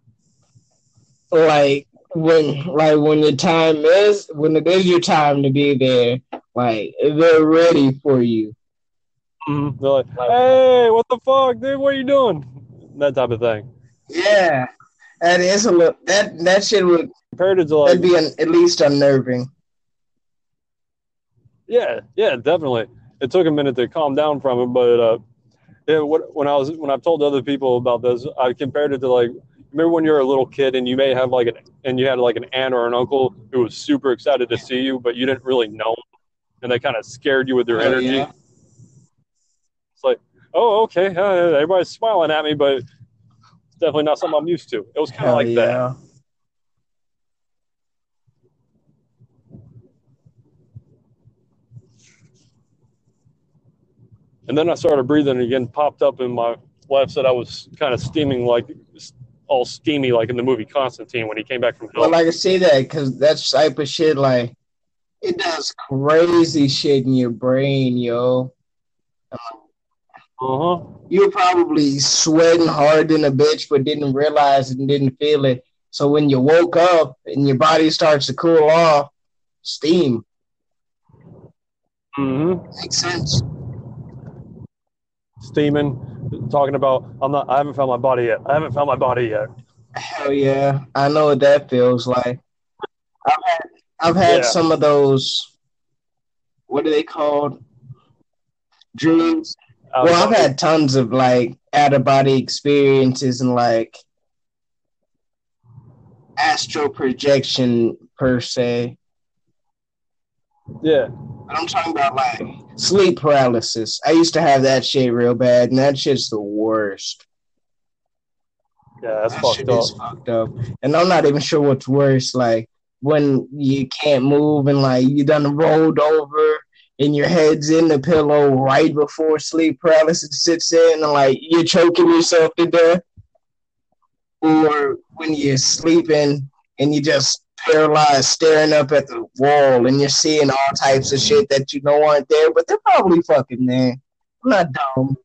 Like when like when the time is when it is your time to be there, like they're ready for you. Mm-hmm. They're like, "Hey, what the fuck, dude? What are you doing?" That type of thing. Yeah, that is a little that that shit would Compared to like, that'd be an, at least unnerving. yeah, yeah, definitely. It took a minute to calm down from it, but uh, yeah, what, when I was when I've told other people about this, I compared it to like remember when you're a little kid and you may have like an and you had like an aunt or an uncle who was super excited to see you, but you didn't really know, them, and they kind of scared you with their Oh, energy. yeah. It's like, oh, okay, uh, everybody's smiling at me, but definitely not something I'm used to. It was kind of like that. And then I started breathing again, popped up, in my wife said I was kind of steaming, like all steamy, like in the movie Constantine when he came back from hell. Well, I can see that because that type of shit, like, it does crazy shit in your brain, yo. uh huh. You're probably sweating hard in a bitch, but didn't realize it and didn't feel it. So when you woke up and your body starts to cool off, steam Mm-hmm. makes sense. Steaming, talking about I'm not. I haven't found my body yet. I haven't found my body yet. Hell yeah, I know what that feels like. I've had, I've had Yeah. some of those. What are they called? Dreams. I Well, I've had tons of like out of body experiences and like astral projection per se. yeah. But I'm talking about like sleep paralysis. I used to have that shit real bad, and that shit's the worst. Yeah, that's that fucked shit up. is fucked up. And I'm not even sure what's worse, like when you can't move and like you done rolled over and your head's in the pillow right before sleep paralysis sits in and like you're choking yourself to death. Or when you're sleeping and you're just paralyzed staring up at the wall and you're seeing all types of shit that you know aren't there, but they're probably fucking there. I'm not dumb.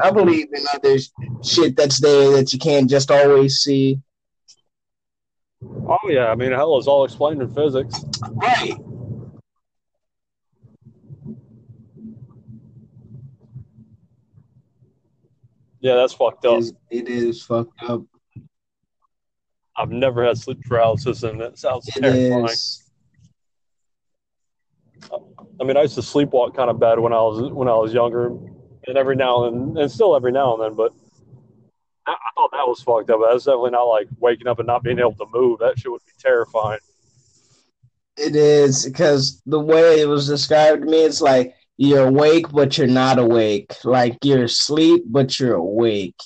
I believe in other shit that's there that you can't just always see. Oh yeah, I mean, hell, it's all explained in physics. Right. Yeah, that's fucked up. is, it is fucked up. I've never had sleep paralysis, and it sounds It terrifying. is. I mean, I used to sleepwalk kind of bad when I was when I was younger, and every now and and still every now and then. But I, I thought that was fucked up. That's definitely not like waking up and not being able to move. That shit would be terrifying. It is because the way it was described to me, it's like you're awake but you're not awake. Like you're asleep but you're awake.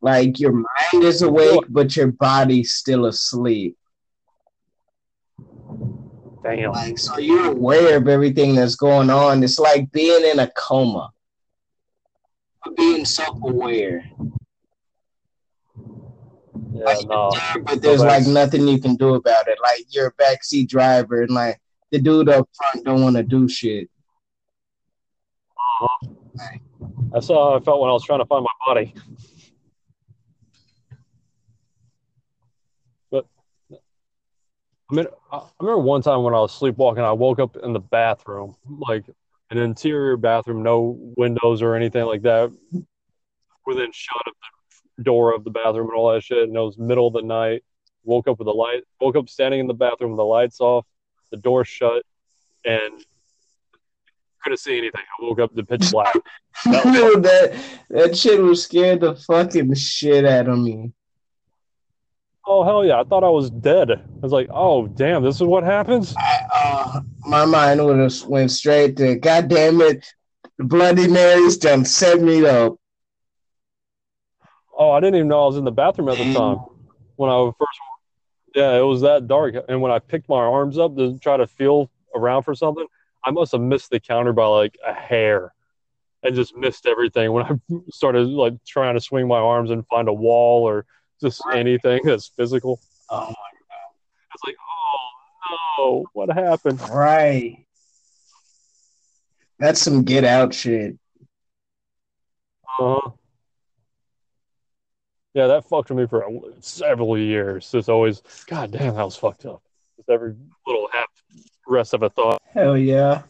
Like your mind is awake but your body's still asleep. Damn. Like so you're aware of everything that's going on. It's like being in a coma. But being self-aware. Yeah, Like, no. but there's like nothing you can do about it. Like you're a backseat driver, and like the dude up front don't want to do shit. That's how I felt when I was trying to find my body. But I mean, I remember one time when I was sleepwalking, I woke up in the bathroom, like an interior bathroom, no windows or anything like that, within shot of the door of the bathroom and all that shit. And it was middle of the night. Woke up with the light. Woke up standing in the bathroom the lights off, the door shut, and couldn't see anything. I woke up to pitch black. That was Dude, that that shit was scared the fucking shit out of me. Oh hell yeah! I thought I was dead. I was like, oh damn, this is what happens. I, uh, my mind would have went straight to God damn it, Bloody Mary's done set me up. Oh, I didn't even know I was in the bathroom at the time when I was first. Yeah, it was that dark, and when I picked my arms up to try to feel around for something, I must have missed the counter by like a hair, and just missed everything when I started like trying to swing my arms and find a wall or just anything that's physical. Oh my god. It's like, oh no, what happened? Right. That's some get out shit. Uh-huh. Yeah, that fucked with me for several years. It's always, God damn, that was fucked up. Just every little half rest of a thought. Hell yeah.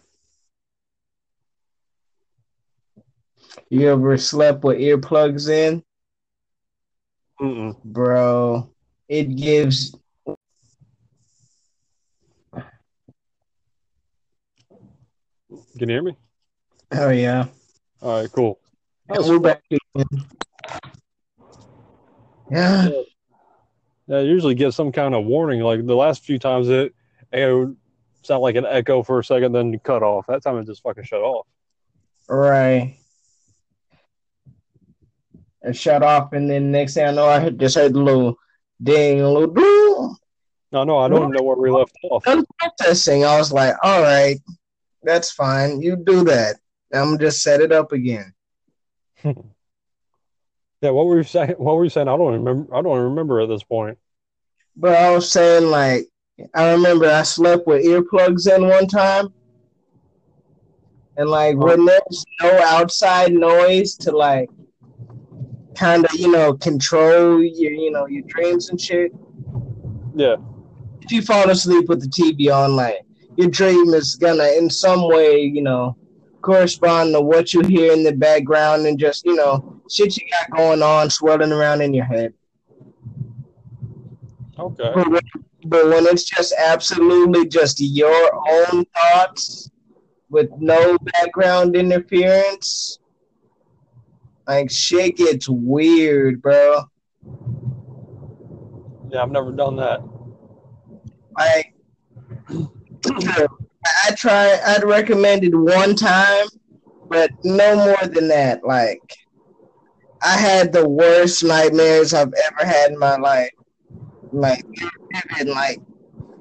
You ever slept with earplugs in? Mm-mm. Bro, it gives Can you hear me? Oh yeah. All right, cool. That We're back again. Yeah. Yeah, it usually gives some kind of warning. Like the last few times, it it sound like an echo for a second, then cut off. That time it just fucking shut off. Right. It shut off, and then next thing I know, I just heard a little ding, a little ding. No, no, I don't know where we left off. Processing. I was like, all right, that's fine. You do that. I'm gonna just set it up again. Yeah, what were you saying? What were you saying? I don't remember. I don't remember at this point. But I was saying, like, I remember I slept with earplugs in one time. And, like, oh. when there's no outside noise to, like, kind of, you know, control your, you know, your dreams and shit. Yeah, If you fall asleep with the TV on, like, your dream is gonna, in some way, you know, correspond to what you hear in the background and just, you know, shit you got going on swirling around in your head. okay. But but when it's just absolutely just your own thoughts with no background interference, like shit gets weird, bro. Yeah, I've never done that. Like, I try. I'd recommend it one time, but no more than that. Like, I had the worst nightmares I've ever had in my life. Like, vivid, like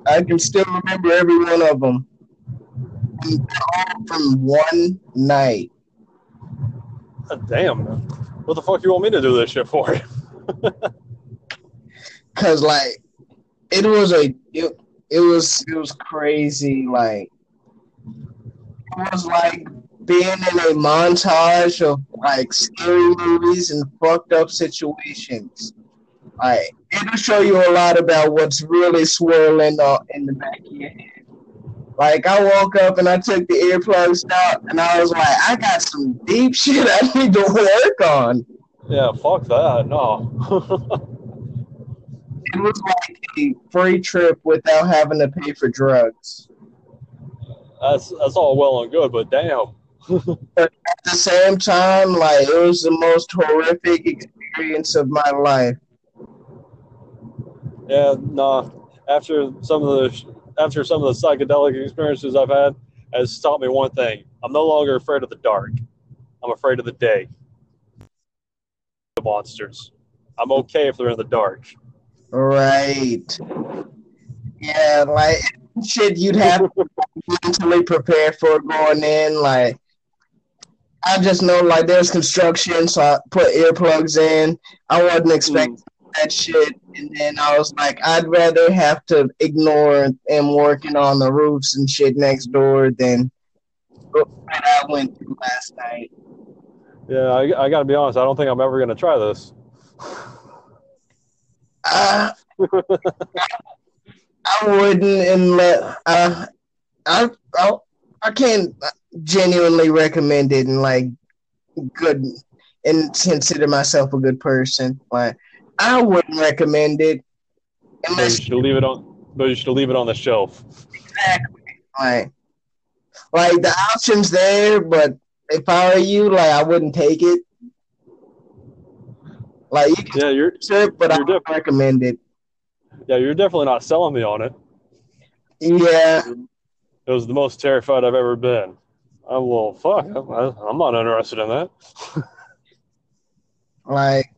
I can still remember every one of them. They're all from one night. God damn. Man. What the fuck you want me to do this shit for? Cause like, it was a it, it was it was crazy. Like, it was like being in a montage of like scary movies and fucked up situations. Like, it'll show you a lot about what's really swirling uh, in the back of your head. Like, I woke up and I took the earplugs out, and I was like, I got some deep shit I need to work on. yeah, fuck that. No. It was like a free trip without having to pay for drugs. that's that's all well and good, but damn. but At the same time, like it was the most horrific experience of my life. Yeah, nah. After some of the after some of the psychedelic experiences I've had, has taught me one thing: I'm no longer afraid of the dark. I'm afraid of the day. The monsters. I'm okay if they're in the dark. Right. Yeah, like shit you'd have to mentally prepare for going in. Like I just know like there's construction, so I put earplugs in. I wasn't hmm. expecting that shit. And then I was like, I'd rather have to ignore them working on the roofs and shit next door than what I went through last night. Yeah, I, I got to be honest. I don't think I'm ever going to try this. Uh, I wouldn't and let uh, I I I can't genuinely recommend it and like good and consider myself a good person. Like I wouldn't recommend it But you unless should leave it on. But you should leave it on the shelf. exactly like like the options there, but if I were you, like I wouldn't take it. Like you can Yeah, you're. trip, but I You're would recommend it. Yeah, you're definitely not selling me on it. Yeah, It was the most terrified I've ever been. I'm well, fuck. I'm, I'm not interested in that. like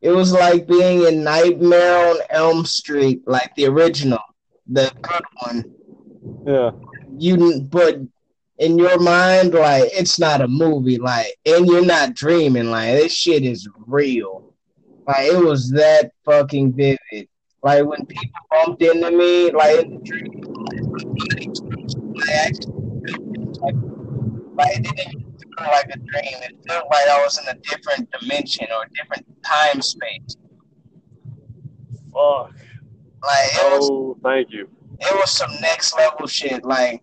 it was like being in Nightmare on Elm Street, like the original, the good one. Yeah. You, but in your mind, like it's not a movie, like, and you're not dreaming, like this shit is real. Like it was that fucking vivid. Like when people bumped into me, like in the dream, like, like, like feel like a dream. It felt like I was in a different dimension or a different time space. Fuck. Like it was, Oh, thank you. it was some next level shit. Like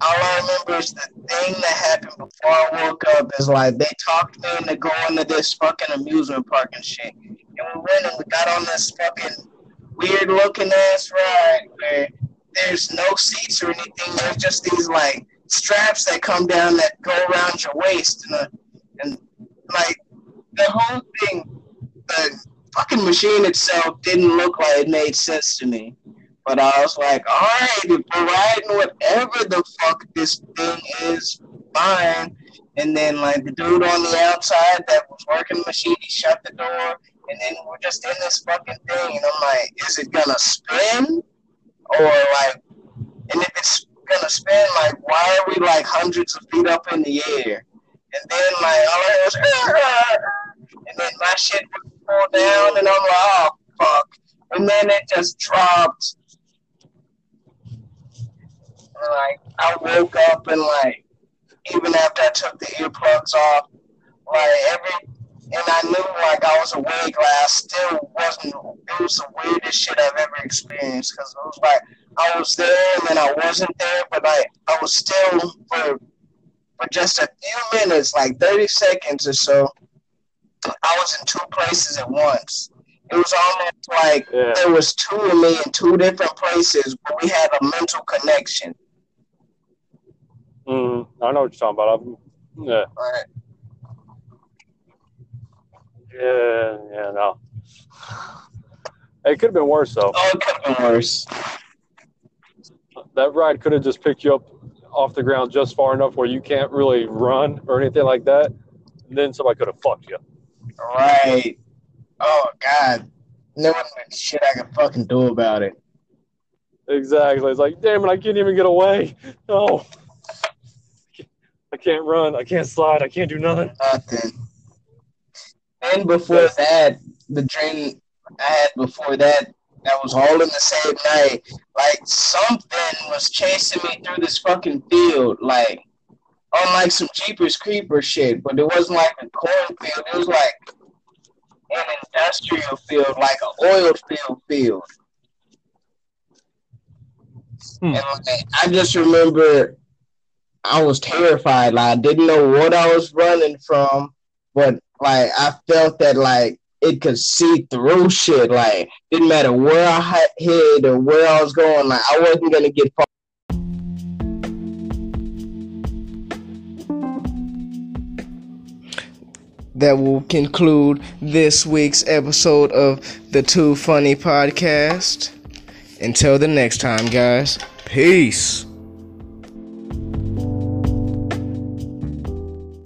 all I remember is the thing that happened before I woke up is like they talked me into going to this fucking amusement park and shit. And we went and we got on this fucking weird looking ass ride where there's no seats or anything. There's just these like straps that come down that go around your waist and uh, and like the whole thing, the fucking machine itself didn't look like it made sense to me. But I was like, all right, if we're riding whatever the fuck this thing is, fine. And then like the dude on the outside that was working the machine, he shut the door, and then we're just in this fucking thing, and I'm like, is it gonna spin, or like, and if it's gonna spin, like, why are we like hundreds of feet up in the air? And then like all I heard was, and then my shit would fall down, and I'm like, oh fuck. And then it just dropped. And like I woke up and like even after I took the earplugs off, like every and I knew like I was awake, like I still wasn't. It was the weirdest shit I've ever experienced because it was like I was there and then I wasn't there, but like I was still for for just a few minutes, like thirty seconds or so. I was in two places at once. It was almost like Yeah. there was two of me in two different places, but we had a mental connection. Mm, I know what you're talking about. I'm, yeah. Right? Yeah. Yeah. No. It could have been worse though. Oh, it could have been worse. That ride could have just picked you up off the ground just far enough where you can't really run or anything like that. And then somebody could have fucked you. Right. Oh God. No shit I could fucking do about it. Exactly. It's like, damn it, I can't even get away. No. I can't run. I can't slide. I can't do nothing. Nothing. And before that, the dream I had before that, that was all in the same night. Like something was chasing me through this fucking field, like on like some Jeepers Creeper shit. But it wasn't like a cornfield. It was like an industrial field, like an oil field field. Hmm. And like, I just remember I was terrified. Like I didn't know what I was running from, but like I felt that like it could see through shit. Like didn't matter where I hi- hid or where I was going. Like I wasn't gonna get far. That will conclude this week's episode of the Too Funny Podcast. Until the next time, guys. Peace.